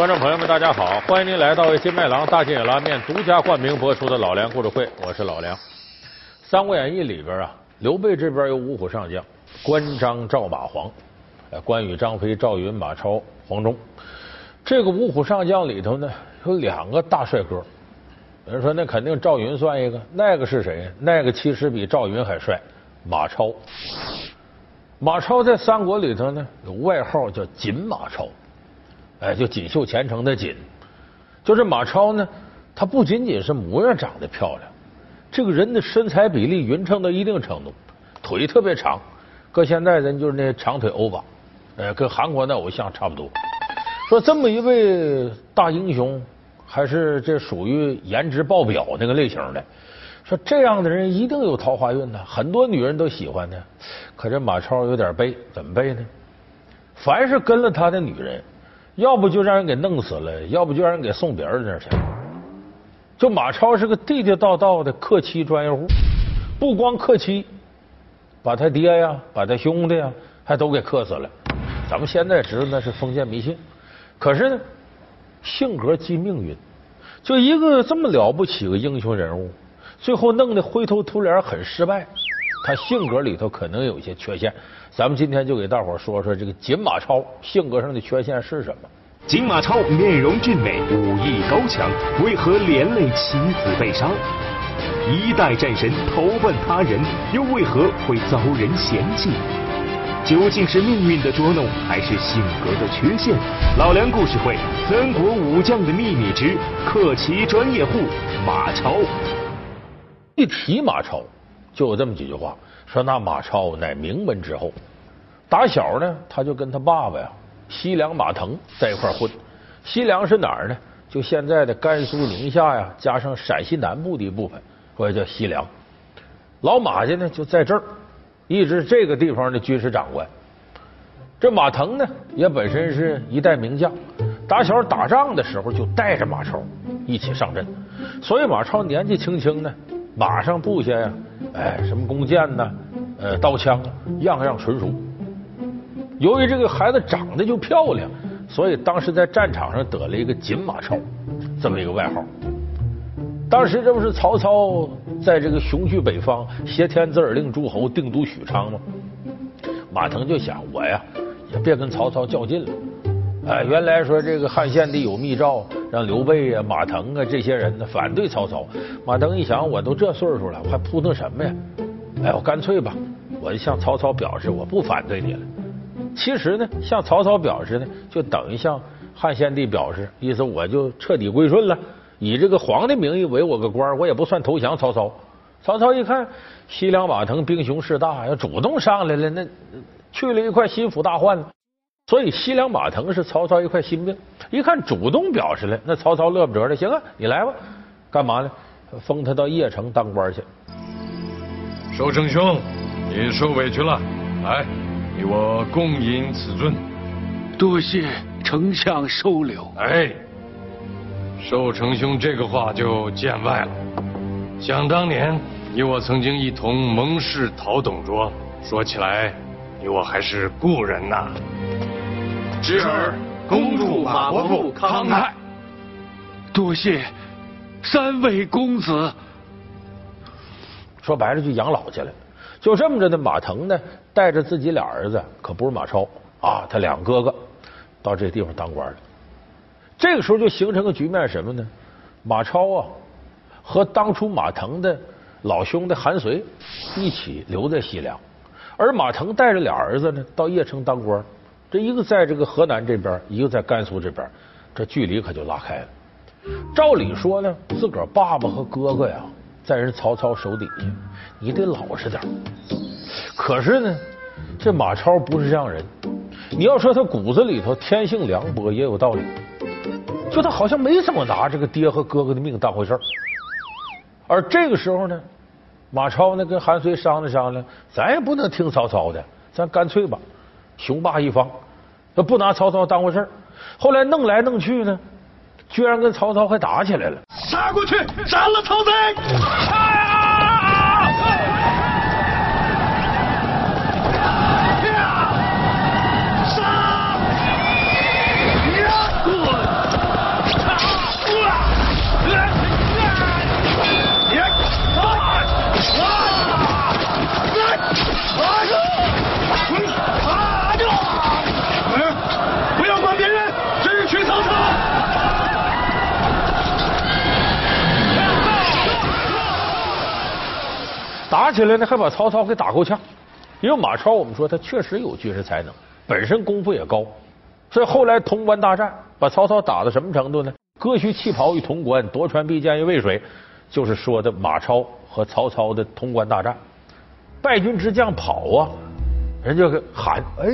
观众朋友们，大家好！欢迎您来到为金麦郎大金野拉面独家冠名播出的《老梁故事会》，我是老梁。《三国演义》里边啊，刘备这边有五虎上将：关张赵马黄。关羽、张飞、赵云、马超、黄忠。这个五虎上将里头呢，有两个大帅哥。有人说那肯定赵云算一个，那个是谁？那个其实比赵云还帅，马超。马超在三国里头呢，有外号叫“锦马超”。哎，就锦绣前程的锦，就是马超呢。他不仅仅是模样长得漂亮，这个人的身材比例匀称到一定程度，腿特别长。搁现在人就是那长腿欧巴，呃，跟韩国那偶像差不多。说这么一位大英雄，还是这属于颜值爆表那个类型的。说这样的人一定有桃花运呢，很多女人都喜欢他。可这马超有点背，怎么背呢？凡是跟了他的女人。要不就让人给弄死了，要不就让人给送别人那儿去。就马超是个地地道道的克妻专业户，不光克妻，把他爹呀，把他兄弟呀，还都给克死了。咱们现在知道那是封建迷信，可是呢，性格即命运。就一个这么了不起个英雄人物，最后弄得灰头土脸，很失败。他性格里头可能有一些缺陷。咱们今天就给大伙说说这个锦马超性格上的缺陷是什么？锦马超面容俊美，武艺高强，为何连累妻子被杀？一代战神投奔他人，又为何会遭人嫌弃？究竟是命运的捉弄，还是性格的缺陷？老梁故事会：三国武将的秘密之克奇专业户马超。一提马超，就有这么几句话。说那马超乃名门之后，打小呢他就跟他爸爸呀西凉马腾在一块混。西凉是哪儿呢？就现在的甘肃宁夏呀，加上陕西南部的一部分，或者叫西凉。老马家呢就在这儿，一直这个地方的军事长官。这马腾呢也本身是一代名将，打小打仗的时候就带着马超一起上阵，所以马超年纪轻轻呢。马上布下呀，哎，什么弓箭呐，呃，刀枪啊，样样纯熟。由于这个孩子长得就漂亮，所以当时在战场上得了一个“锦马超”这么一个外号。当时这不是曹操在这个雄踞北方，挟天子而令诸侯，定都许昌吗？马腾就想，我呀，也别跟曹操较劲了。哎，原来说这个汉献帝有密诏，让刘备啊、马腾啊这些人呢反对曹操。马腾一想，我都这岁数了，我还扑腾什么呀？哎，我干脆吧，我就向曹操表示我不反对你了。其实呢，向曹操表示呢，就等于向汉献帝表示，意思我就彻底归顺了，以这个皇帝名义为我个官，我也不算投降曹操。曹操一看西凉马腾兵雄势大，要主动上来了，那去了一块心腹大患了。所以西凉马腾是曹操一块心病，一看主动表示了，那曹操乐不得了，行啊，你来吧，干嘛呢？封他到邺城当官去。寿成兄，你受委屈了，来，你我共饮此尊。多谢丞相收留。哎，寿成兄这个话就见外了。想当年，你我曾经一同盟誓讨董卓，说起来，你我还是故人呐。侄儿恭祝马伯父康泰，多谢三位公子。说白了就养老去了，就这么着呢。马腾呢带着自己俩儿子，可不是马超啊，他两哥哥到这地方当官了。这个时候就形成个局面，什么呢？马超啊和当初马腾的老兄弟韩遂一起留在西凉，而马腾带着俩儿子呢到邺城当官。这一个在这个河南这边，一个在甘肃这边，这距离可就拉开了。照理说呢，自个儿爸爸和哥哥呀，在人曹操手底下，你得老实点。可是呢，这马超不是这样人。你要说他骨子里头天性凉薄，也有道理。就他好像没怎么拿这个爹和哥哥的命当回事儿。而这个时候呢，马超呢跟韩遂商量商量，咱也不能听曹操的，咱干脆吧。雄霸一方，他不拿曹操当回事后来弄来弄去呢，居然跟曹操还打起来了。杀过去，斩了曹贼！打 起来呢，还把曹操给打够呛。因为马超，我们说他确实有军事才能，本身功夫也高，所以后来潼关大战把曹操打到什么程度呢？割须弃袍于潼关，夺船必剑于渭水，就是说的马超和曹操的潼关大战。败军之将跑啊，人家喊：“哎，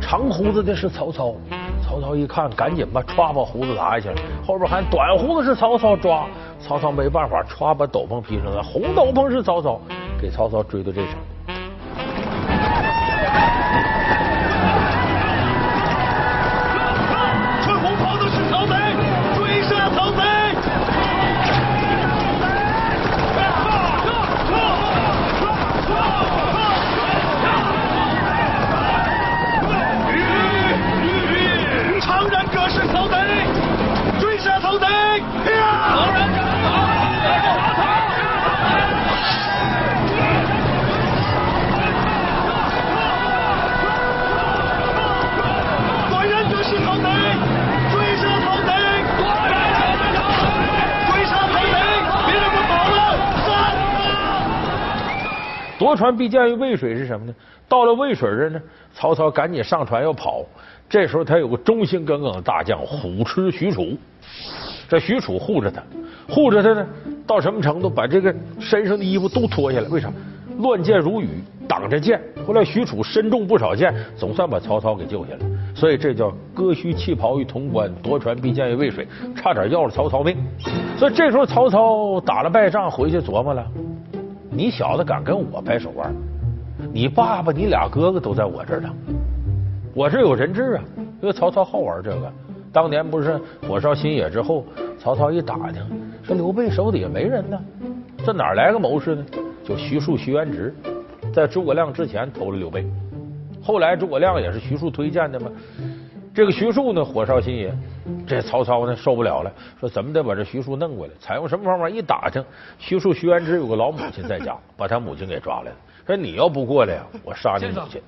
长胡子的是曹操。”曹操一看，赶紧把歘把胡子拿下去了。后边喊：“短胡子是曹操。”抓曹操没办法，歘把斗篷披上了。红斗篷是曹操，给曹操追到这场。夺船必见于渭水是什么呢？到了渭水这呢，曹操赶紧上船要跑。这时候他有个忠心耿耿的大将虎痴许褚，这许褚护着他，护着他呢，到什么程度？把这个身上的衣服都脱下来。为啥？乱箭如雨，挡着箭。后来许褚身中不少箭，总算把曹操给救下来。所以这叫割须弃袍于潼关，夺船必见于渭水，差点要了曹操命。所以这时候曹操打了败仗，回去琢磨了。你小子敢跟我掰手腕？你爸爸、你俩哥哥都在我这儿呢，我这有人质啊！因为曹操好玩这个。当年不是火烧新野之后，曹操一打听，说刘备手底下没人呢，这哪来个谋士呢？就徐庶、徐元直，在诸葛亮之前投了刘备，后来诸葛亮也是徐庶推荐的嘛。这个徐庶呢，火烧新野，这曹操呢受不了了，说怎么得把这徐庶弄过来？采用什么方法？一打听，徐庶徐元直有个老母亲在家，把他母亲给抓来了。说你要不过来呀，我杀你母亲。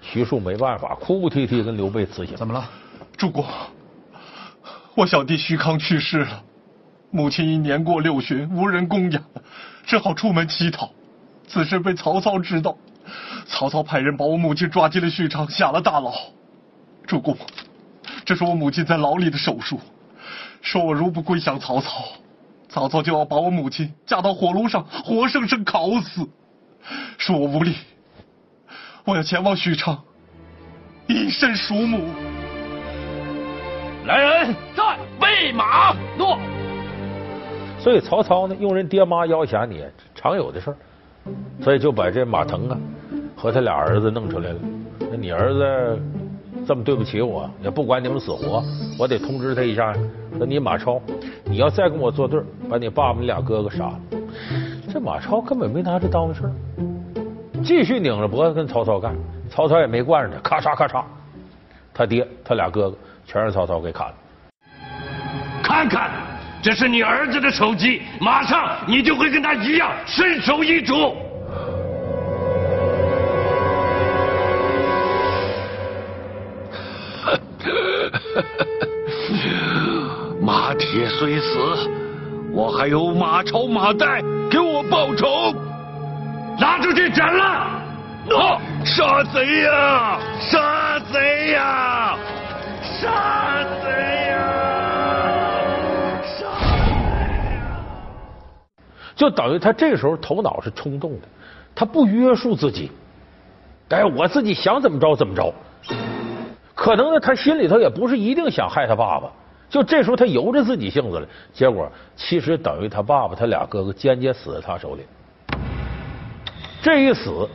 徐庶没办法，哭哭啼啼跟刘备辞行。怎么了，主公？我小弟徐康去世了，母亲因年过六旬，无人供养，只好出门乞讨。此事被曹操知道，曹操派人把我母亲抓进了许昌，下了大牢。主公。这是我母亲在牢里的手术，说我如不归降曹操，曹操就要把我母亲架到火炉上活生生烤死，恕我无力，我要前往许昌，以身赎母。来人，在备马，诺。所以曹操呢，用人爹妈要挟你，常有的事儿，所以就把这马腾啊和他俩儿子弄出来了。那你儿子？这么对不起我，也不管你们死活，我得通知他一下。说你马超，你要再跟我作对，把你爸爸、你俩哥哥杀了。这马超根本没拿这当回事继续拧着脖子跟曹操干。曹操也没惯着他，咔嚓咔嚓，他爹、他俩哥哥全让曹操给砍了。看看，这是你儿子的首级，马上你就会跟他一样身首异处。虽死，我还有马超、马岱给我报仇。拉出去斩了！喏，杀贼呀！杀贼呀！杀贼呀！杀贼呀！就等于他这时候头脑是冲动的，他不约束自己。哎，我自己想怎么着怎么着。可能呢，他心里头也不是一定想害他爸爸，就这时候他由着自己性子了。结果其实等于他爸爸他俩哥哥间接死在他手里。这一死，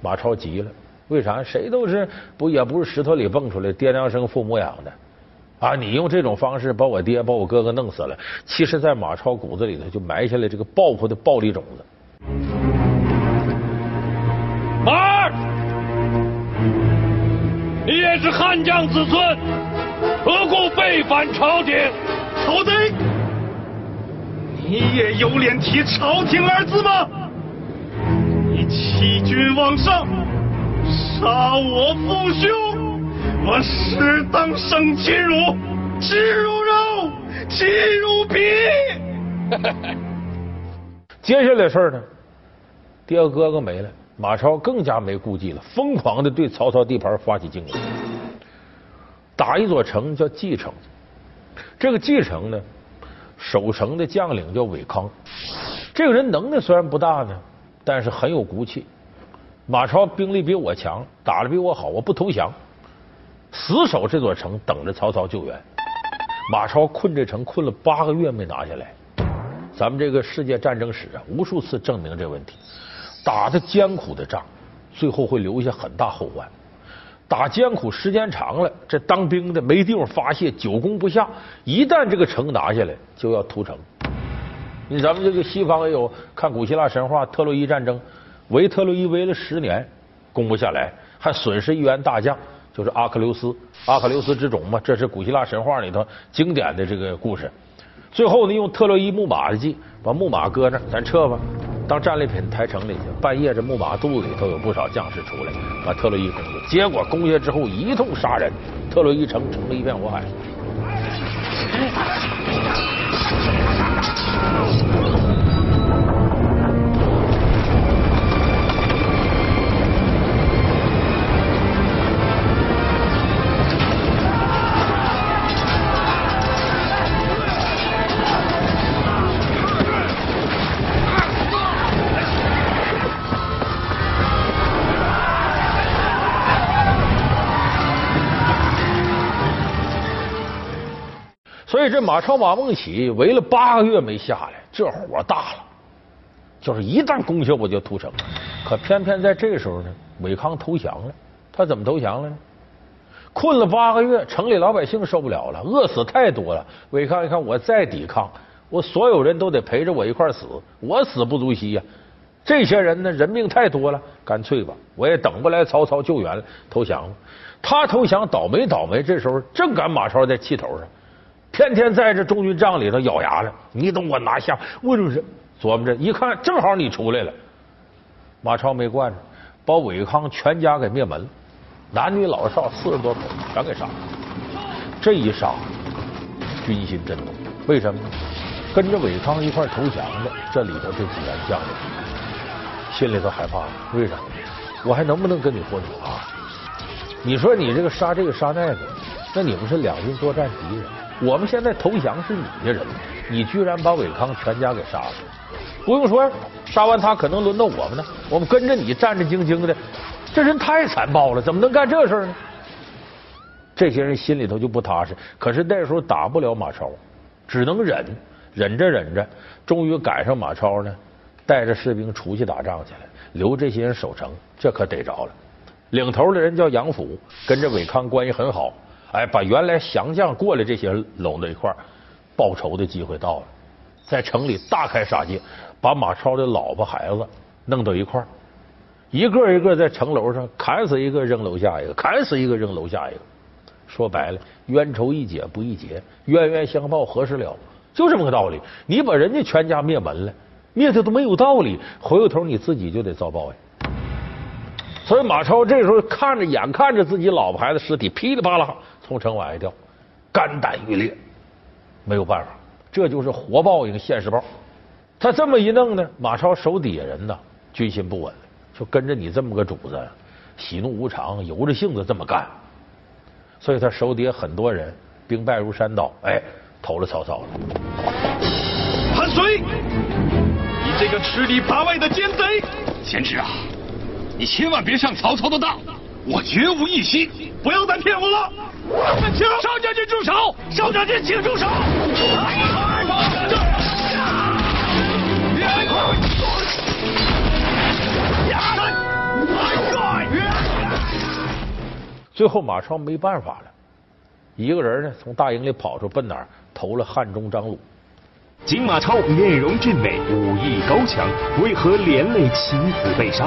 马超急了，为啥？谁都是不也不是石头里蹦出来，爹娘生父母养的啊！你用这种方式把我爹把我哥哥弄死了，其实，在马超骨子里头就埋下了这个报复的暴力种子。马。你也是汉将子孙，何故背反朝廷？曹贼！你也有脸提朝廷二字吗？你欺君罔上，杀我父兄，我实当生擒辱，吃如肉，欺如皮。接下来事儿呢，第二哥哥没了，马超更加没顾忌了，疯狂的对曹操地盘发起进攻，打一座城叫蓟城。这个蓟城呢，守城的将领叫韦康，这个人能耐虽然不大呢，但是很有骨气。马超兵力比我强，打的比我好，我不投降，死守这座城，等着曹操救援。马超困这城困了八个月没拿下来。咱们这个世界战争史啊，无数次证明这问题。打的艰苦的仗，最后会留下很大后患。打艰苦时间长了，这当兵的没地方发泄，久攻不下。一旦这个城拿下来，就要屠城。你咱们这个西方也有看古希腊神话，特洛伊战争。围特洛伊围了十年，攻不下来，还损失一员大将，就是阿克琉斯，阿克琉斯之种嘛，这是古希腊神话里头经典的这个故事。最后呢，用特洛伊木马的计，把木马搁那，咱撤吧，当战利品抬城里去。半夜这木马肚子里头有不少将士出来，把特洛伊攻下。结果攻下之后一通杀人，特洛伊城成了一片火海。这马超马孟起围了八个月没下来，这火大了，就是一旦攻下我就屠城。可偏偏在这时候呢，韦康投降了。他怎么投降了呢？困了八个月，城里老百姓受不了了，饿死太多了。韦康一看，我再抵抗，我所有人都得陪着我一块死，我死不足惜呀。这些人呢，人命太多了，干脆吧，我也等不来曹操救援了，投降了。他投降倒霉倒霉，这时候正赶马超在气头上。天天在这中军帐里头咬牙了，你等我拿下。为什么是琢磨着？一看正好你出来了，马超没惯着，把韦康全家给灭门了，男女老少四十多口全给杀了。这一杀，军心震动。为什么？跟着韦康一块投降的这里头这几员将领，心里头害怕了。为啥？我还能不能跟你混啊？你说你这个杀这个杀那个，那你不是两军作战敌人？我们现在投降是你的人，你居然把韦康全家给杀了！不用说，杀完他可能轮到我们呢。我们跟着你战战兢兢的，这人太残暴了，怎么能干这事呢？这些人心里头就不踏实。可是那时候打不了马超，只能忍，忍着忍着，终于赶上马超呢，带着士兵出去打仗去了，留这些人守城，这可逮着了。领头的人叫杨府，跟着韦康关系很好。哎，把原来降将过来这些人拢到一块儿，报仇的机会到了，在城里大开杀戒，把马超的老婆孩子弄到一块儿，一个一个在城楼上砍死一个扔楼下一个，砍死一个扔楼下一个。说白了，冤仇一解不易结，冤冤相报何时了？就这么个道理。你把人家全家灭门了，灭的都没有道理，回过头你自己就得遭报应。所以马超这时候看着眼看着自己老婆孩子尸体噼里啪啦。从城往下掉，肝胆欲裂，没有办法，这就是活报应，现世报。他这么一弄呢，马超手底下人呢，军心不稳了，就跟着你这么个主子，喜怒无常，由着性子这么干。所以他手底下很多人兵败如山倒，哎，投了曹操了。韩遂，你这个吃里扒外的奸贼！贤侄啊，你千万别上曹操的当，我绝无异心，不要再骗我了。少将军住手！少将军请住手！最后马超没办法了，一个人呢从大营里跑出，奔哪儿投了汉中张鲁。金马超面容俊美，武艺高强，为何连累妻子被杀？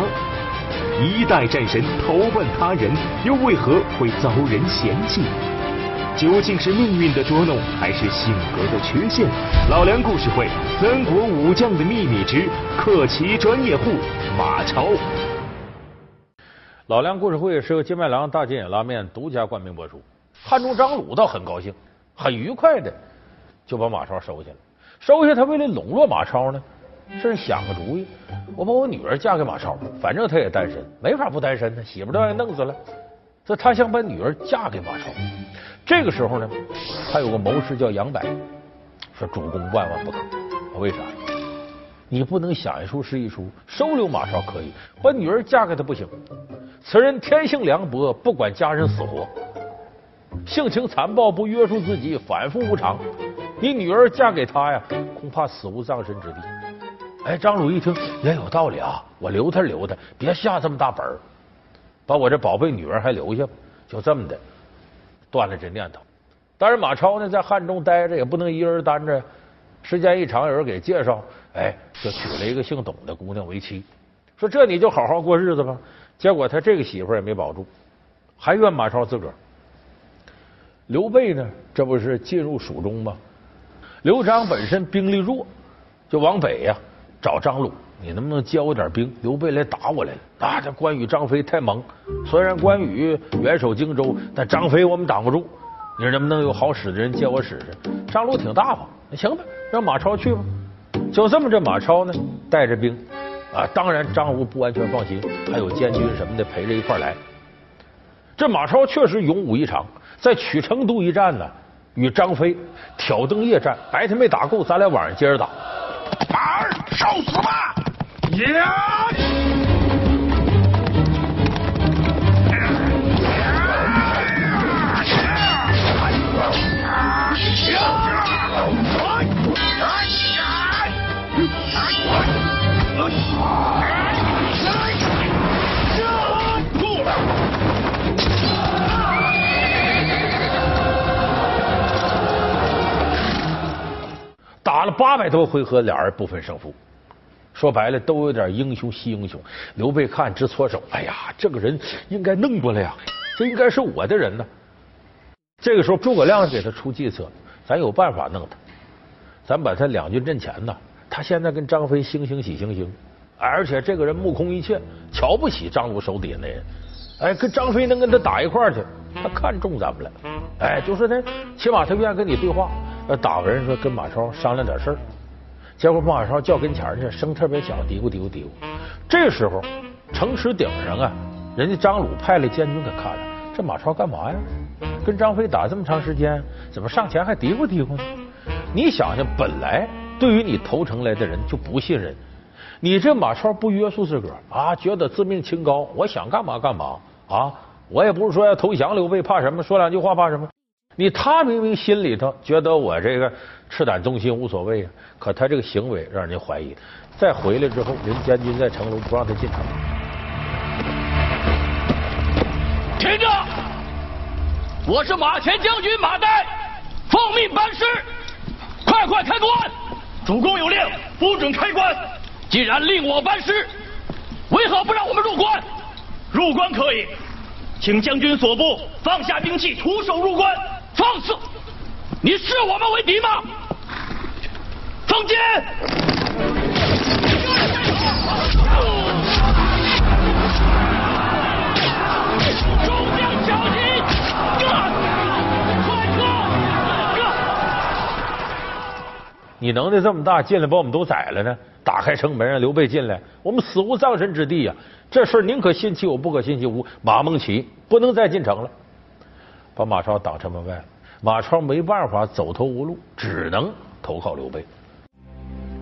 一代战神投奔他人，又为何会遭人嫌弃？究竟是命运的捉弄，还是性格的缺陷？老梁故事会：三国武将的秘密之克奇专业户马超。老梁故事会是由金麦郎大金眼拉面独家冠名播出。汉中张鲁倒很高兴，很愉快的就把马超收下了。收下他，为了笼络马超呢，甚至想个主意，我把我女儿嫁给马超，反正他也单身，没法不单身呢，媳妇都让人弄死了。这他想把女儿嫁给马超。这个时候呢，他有个谋士叫杨柏，说主公万万不可。为啥？你不能想一出是一出，收留马超可以，把女儿嫁给他不行。此人天性凉薄，不管家人死活，性情残暴，不约束自己，反复无常。你女儿嫁给他呀，恐怕死无葬身之地。哎，张鲁一听也有道理啊，我留他留他，别下这么大本儿，把我这宝贝女儿还留下，就这么的断了这念头。但是马超呢，在汉中待着也不能一个人单着，时间一长，有人给介绍，哎，就娶了一个姓董的姑娘为妻，说这你就好好过日子吧。结果他这个媳妇也没保住，还怨马超自个儿。刘备呢，这不是进入蜀中吗？刘璋本身兵力弱，就往北呀找张鲁，你能不能教我点兵？刘备来打我来了。啊，这关羽、张飞太猛，虽然关羽远守荆州，但张飞我们挡不住。你说能不能有好使的人借我使使？张鲁挺大方，行吧，让马超去吧。就这么着，马超呢带着兵啊，当然张鲁不完全放心，还有监军什么的陪着一块来。这马超确实勇武异常，在曲成都一战呢。与张飞挑灯夜战，白天没打够，咱俩晚上接着打。受死吧！呀！打了八百多回合，俩人不分胜负。说白了，都有点英雄惜英雄。刘备看直搓手，哎呀，这个人应该弄过来呀，这应该是我的人呢。这个时候，诸葛亮给他出计策，咱有办法弄他。咱把他两军阵前呢，他现在跟张飞惺惺喜惺惺，而且这个人目空一切，瞧不起张鲁手底下那人。哎，跟张飞能跟他打一块去，他看中咱们了。哎，就说他起码他愿意跟你对话。要打完人说跟马超商量点事儿，结果马超叫跟前去，声特别小，嘀咕嘀咕嘀咕。这时候城池顶上啊，人家张鲁派了监军给看了，这马超干嘛呀？跟张飞打这么长时间，怎么上前还嘀咕嘀咕呢？你想想，本来对于你投诚来的人就不信任，你这马超不约束自个儿啊，觉得自命清高，我想干嘛干嘛啊？我也不是说要投降刘备，怕什么？说两句话怕什么？你他明明心里头觉得我这个赤胆忠心无所谓啊，可他这个行为让人怀疑。再回来之后，人监军在城楼不让他进城。听着，我是马前将军马岱，奉命班师，快快开关！主公有令，不准开关。既然令我班师，为何不让我们入关？入关可以，请将军所部放下兵器，徒手入关。放肆！你视我们为敌吗？封建！众将小心！快撤！你能耐这么大，进来把我们都宰了呢？打开城门让刘备进来，我们死无葬身之地呀！这事宁可信其有，不可信其无。马孟起不能再进城了。把马超挡城门外，马超没办法，走投无路，只能投靠刘备。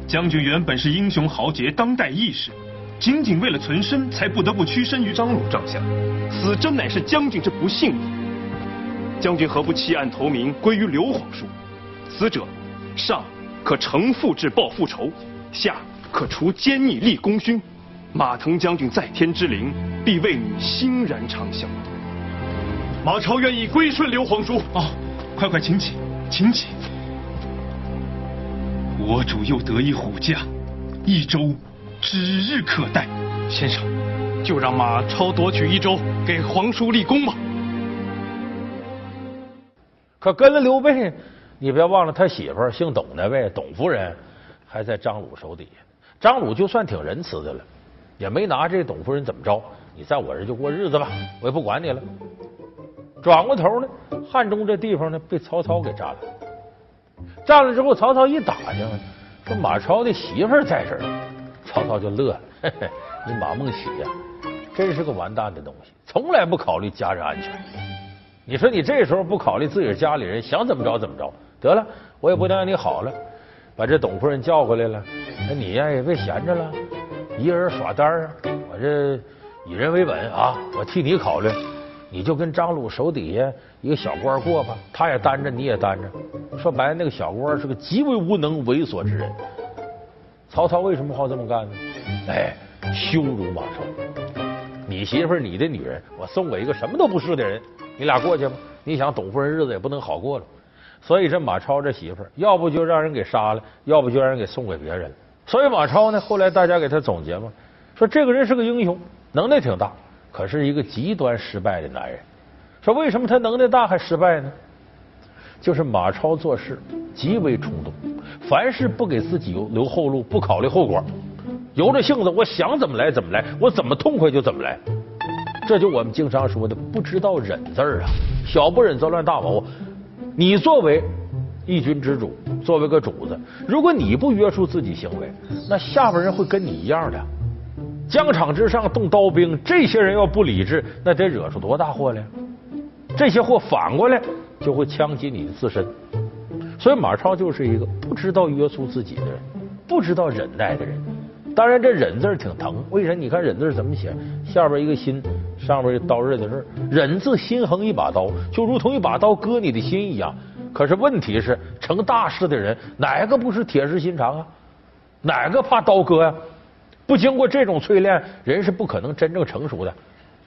将军原本是英雄豪杰，当代义士，仅仅为了存身，才不得不屈身于张鲁帐下。此真乃是将军之不幸也。将军何不弃暗投明，归于刘皇叔？死者，上可成父志报父仇，下可除奸逆立功勋。马腾将军在天之灵，必为你欣然长啸。马超愿意归顺刘皇叔。哦，快快请起，请起。我主又得一虎将，益州指日可待。先生，就让马超夺取益州，给皇叔立功吧。可跟了刘备，你别忘了他媳妇姓董那位董夫人还在张鲁手底下。张鲁就算挺仁慈的了，也没拿这董夫人怎么着。你在我这就过日子吧，我也不管你了。转过头呢，汉中这地方呢被曹操给占了。占了之后，曹操一打听，说马超的媳妇在这儿，曹操就乐了。嘿嘿，你马孟起呀，真是个完蛋的东西，从来不考虑家人安全。你说你这时候不考虑自己家里人，想怎么着怎么着。得了，我也不能让你好了，把这董夫人叫过来了。那你呀也别闲着了，一个人耍单啊！我这以人为本啊，我替你考虑。你就跟张鲁手底下一个小官过吧，他也担着，你也担着。说白了，那个小官是个极为无能、猥琐之人。曹操为什么好这么干呢？哎，羞辱马超。你媳妇儿，你的女人，我送给一个什么都不是的人，你俩过去吧。你想，董夫人日子也不能好过了。所以这马超这媳妇儿，要不就让人给杀了，要不就让人给送给别人。所以马超呢，后来大家给他总结嘛，说这个人是个英雄，能耐挺大。可是一个极端失败的男人，说为什么他能耐大还失败呢？就是马超做事极为冲动，凡事不给自己留后路，不考虑后果，由着性子，我想怎么来怎么来，我怎么痛快就怎么来。这就我们经常说的不知道忍字啊，小不忍则乱大谋。你作为一军之主，作为个主子，如果你不约束自己行为，那下边人会跟你一样的。疆场之上动刀兵，这些人要不理智，那得惹出多大祸来？这些祸反过来就会枪击你的自身。所以马超就是一个不知道约束自己的人，不知道忍耐的人。当然，这忍字挺疼。为啥？你看忍字怎么写？下边一个心，上边一刀刃的刃。忍字心横一把刀，就如同一把刀割你的心一样。可是问题是，成大事的人哪个不是铁石心肠啊？哪个怕刀割呀？不经过这种淬炼，人是不可能真正成熟的。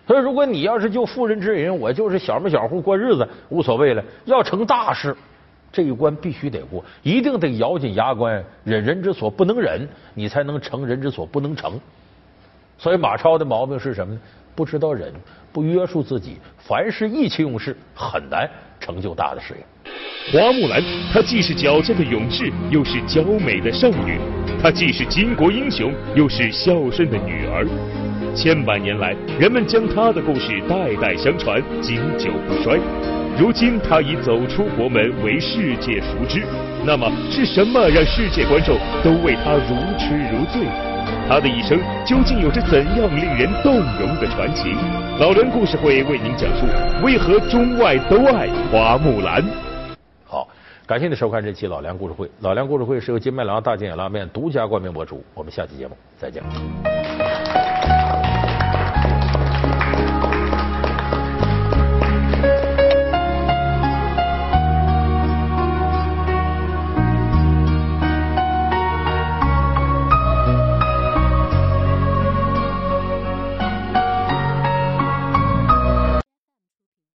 所以，如果你要是就妇人之仁，我就是小门小户过日子无所谓了。要成大事，这一关必须得过，一定得咬紧牙关，忍人之所不能忍，你才能成人之所不能成。所以，马超的毛病是什么呢？不知道忍，不约束自己，凡事意气用事，很难成就大的事业。花木兰，她既是矫健的勇士，又是娇美的少女；她既是巾帼英雄，又是孝顺的女儿。千百年来，人们将她的故事代代相传，经久不衰。如今，她已走出国门，为世界熟知。那么，是什么让世界观众都为她如痴如醉？他的一生究竟有着怎样令人动容的传奇？老梁故事会为您讲述：为何中外都爱花木兰？好感谢您收看这期老梁故事会。老梁故事会是由金麦郎大金眼拉面独家冠名播出。我们下期节目再见。